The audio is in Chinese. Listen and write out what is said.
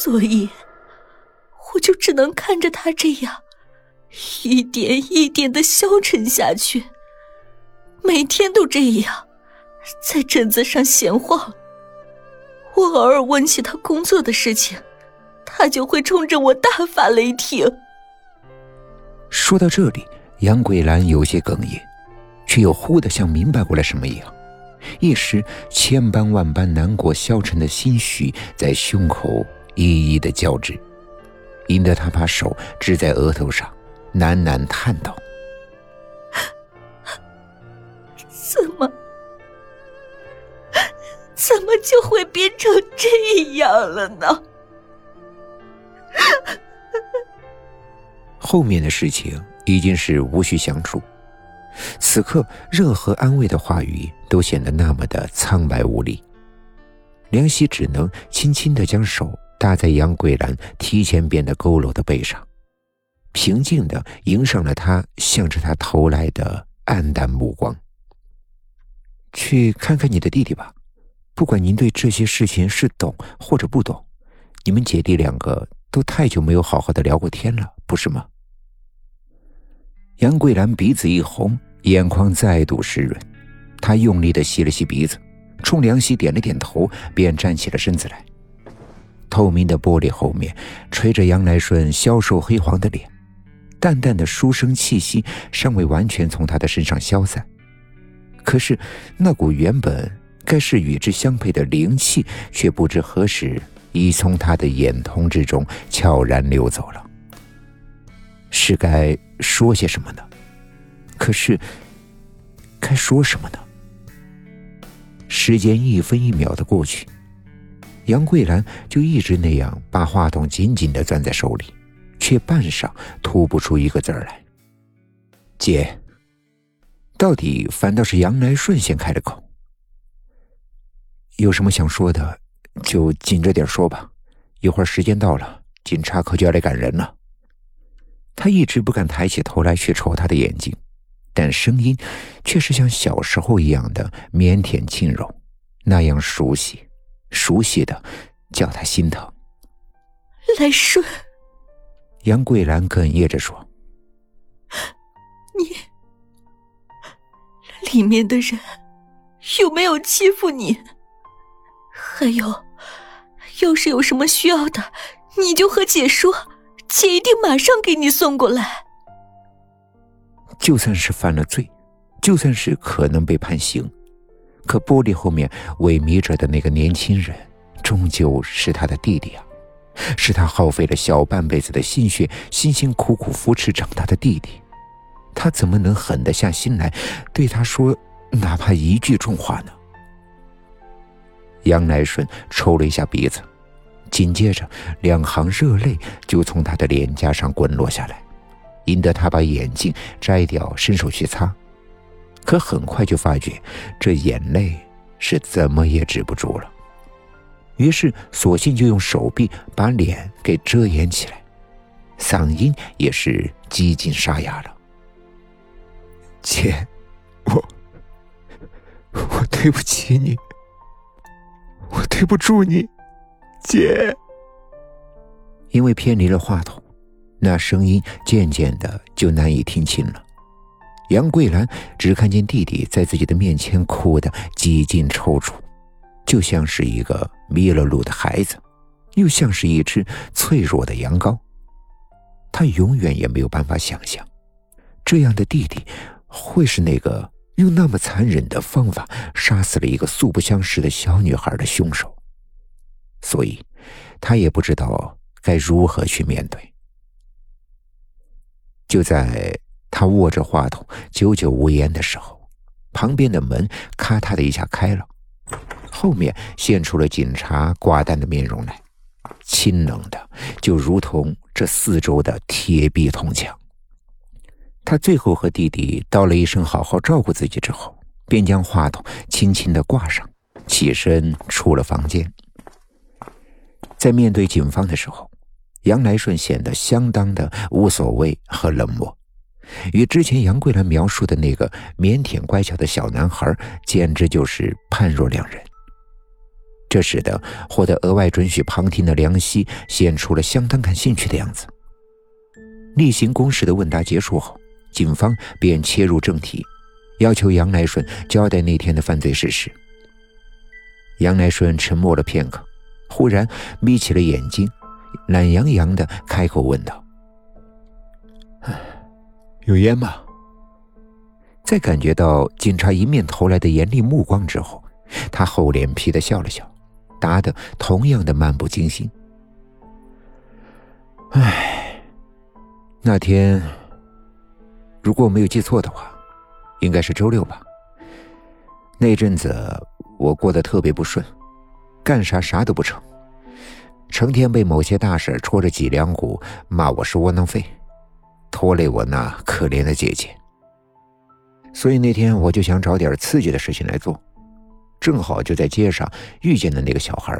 所以，我就只能看着他这样，一点一点的消沉下去。每天都这样，在镇子上闲晃。我偶尔问起他工作的事情，他就会冲着我大发雷霆。说到这里，杨桂兰有些哽咽，却又忽的像明白过来什么一样。一时千般万般难过消沉的心绪在胸口一一的交织，引得他把手支在额头上，喃喃叹道：“怎么，怎么就会变成这样了呢？”后面的事情已经是无需详述。此刻，任何安慰的话语都显得那么的苍白无力。梁希只能轻轻的将手搭在杨桂兰提前变得佝偻的背上，平静的迎上了他向着他投来的黯淡目光。去看看你的弟弟吧，不管您对这些事情是懂或者不懂，你们姐弟两个都太久没有好好的聊过天了，不是吗？杨桂兰鼻子一红，眼眶再度湿润，她用力的吸了吸鼻子，冲梁希点了点头，便站起了身子来。透明的玻璃后面，垂着杨来顺消瘦黑黄的脸，淡淡的书生气息尚未完全从他的身上消散，可是那股原本该是与之相配的灵气，却不知何时已从他的眼瞳之中悄然溜走了。是该说些什么呢？可是，该说什么呢？时间一分一秒的过去，杨桂兰就一直那样把话筒紧紧的攥在手里，却半晌吐不出一个字来。姐，到底反倒是杨来顺先开了口：“有什么想说的，就紧着点说吧。一会儿时间到了，警察可就要来赶人了。”他一直不敢抬起头来去瞅他的眼睛，但声音却是像小时候一样的腼腆轻柔，那样熟悉，熟悉的叫他心疼。来顺，杨桂兰哽咽着说：“你里面的人有没有欺负你？还有，要是有什么需要的，你就和姐说。”姐一定马上给你送过来。就算是犯了罪，就算是可能被判刑，可玻璃后面萎靡着的那个年轻人，终究是他的弟弟啊！是他耗费了小半辈子的心血，辛辛苦苦扶持长大的弟弟，他怎么能狠得下心来对他说哪怕一句重话呢？杨来顺抽了一下鼻子。紧接着，两行热泪就从他的脸颊上滚落下来，引得他把眼镜摘掉，伸手去擦，可很快就发觉这眼泪是怎么也止不住了，于是索性就用手臂把脸给遮掩起来，嗓音也是几近沙哑了：“姐，我，我对不起你，我对不住你。”姐，因为偏离了话筒，那声音渐渐的就难以听清了。杨桂兰只看见弟弟在自己的面前哭得几近抽搐，就像是一个迷了路的孩子，又像是一只脆弱的羊羔。他永远也没有办法想象，这样的弟弟会是那个用那么残忍的方法杀死了一个素不相识的小女孩的凶手。所以，他也不知道该如何去面对。就在他握着话筒久久无言的时候，旁边的门咔嗒的一下开了，后面现出了警察寡淡的面容来，清冷的就如同这四周的铁壁铜墙。他最后和弟弟道了一声“好好照顾自己”之后，便将话筒轻轻的挂上，起身出了房间。在面对警方的时候，杨来顺显得相当的无所谓和冷漠，与之前杨桂兰描述的那个腼腆乖巧的小男孩简直就是判若两人。这使得获得额外准许旁听的梁希显出了相当感兴趣的样子。例行公事的问答结束后，警方便切入正题，要求杨来顺交代那天的犯罪事实。杨来顺沉默了片刻，忽然眯起了眼睛，懒洋洋的开口问道：“有烟吗？”在感觉到警察迎面投来的严厉目光之后，他厚脸皮的笑了笑，答得同样的漫不经心。唉，那天如果我没有记错的话，应该是周六吧。那阵子我过得特别不顺，干啥啥都不成，成天被某些大婶戳着脊梁骨，骂我是窝囊废，拖累我那可怜的姐姐。所以那天我就想找点刺激的事情来做，正好就在街上遇见了那个小孩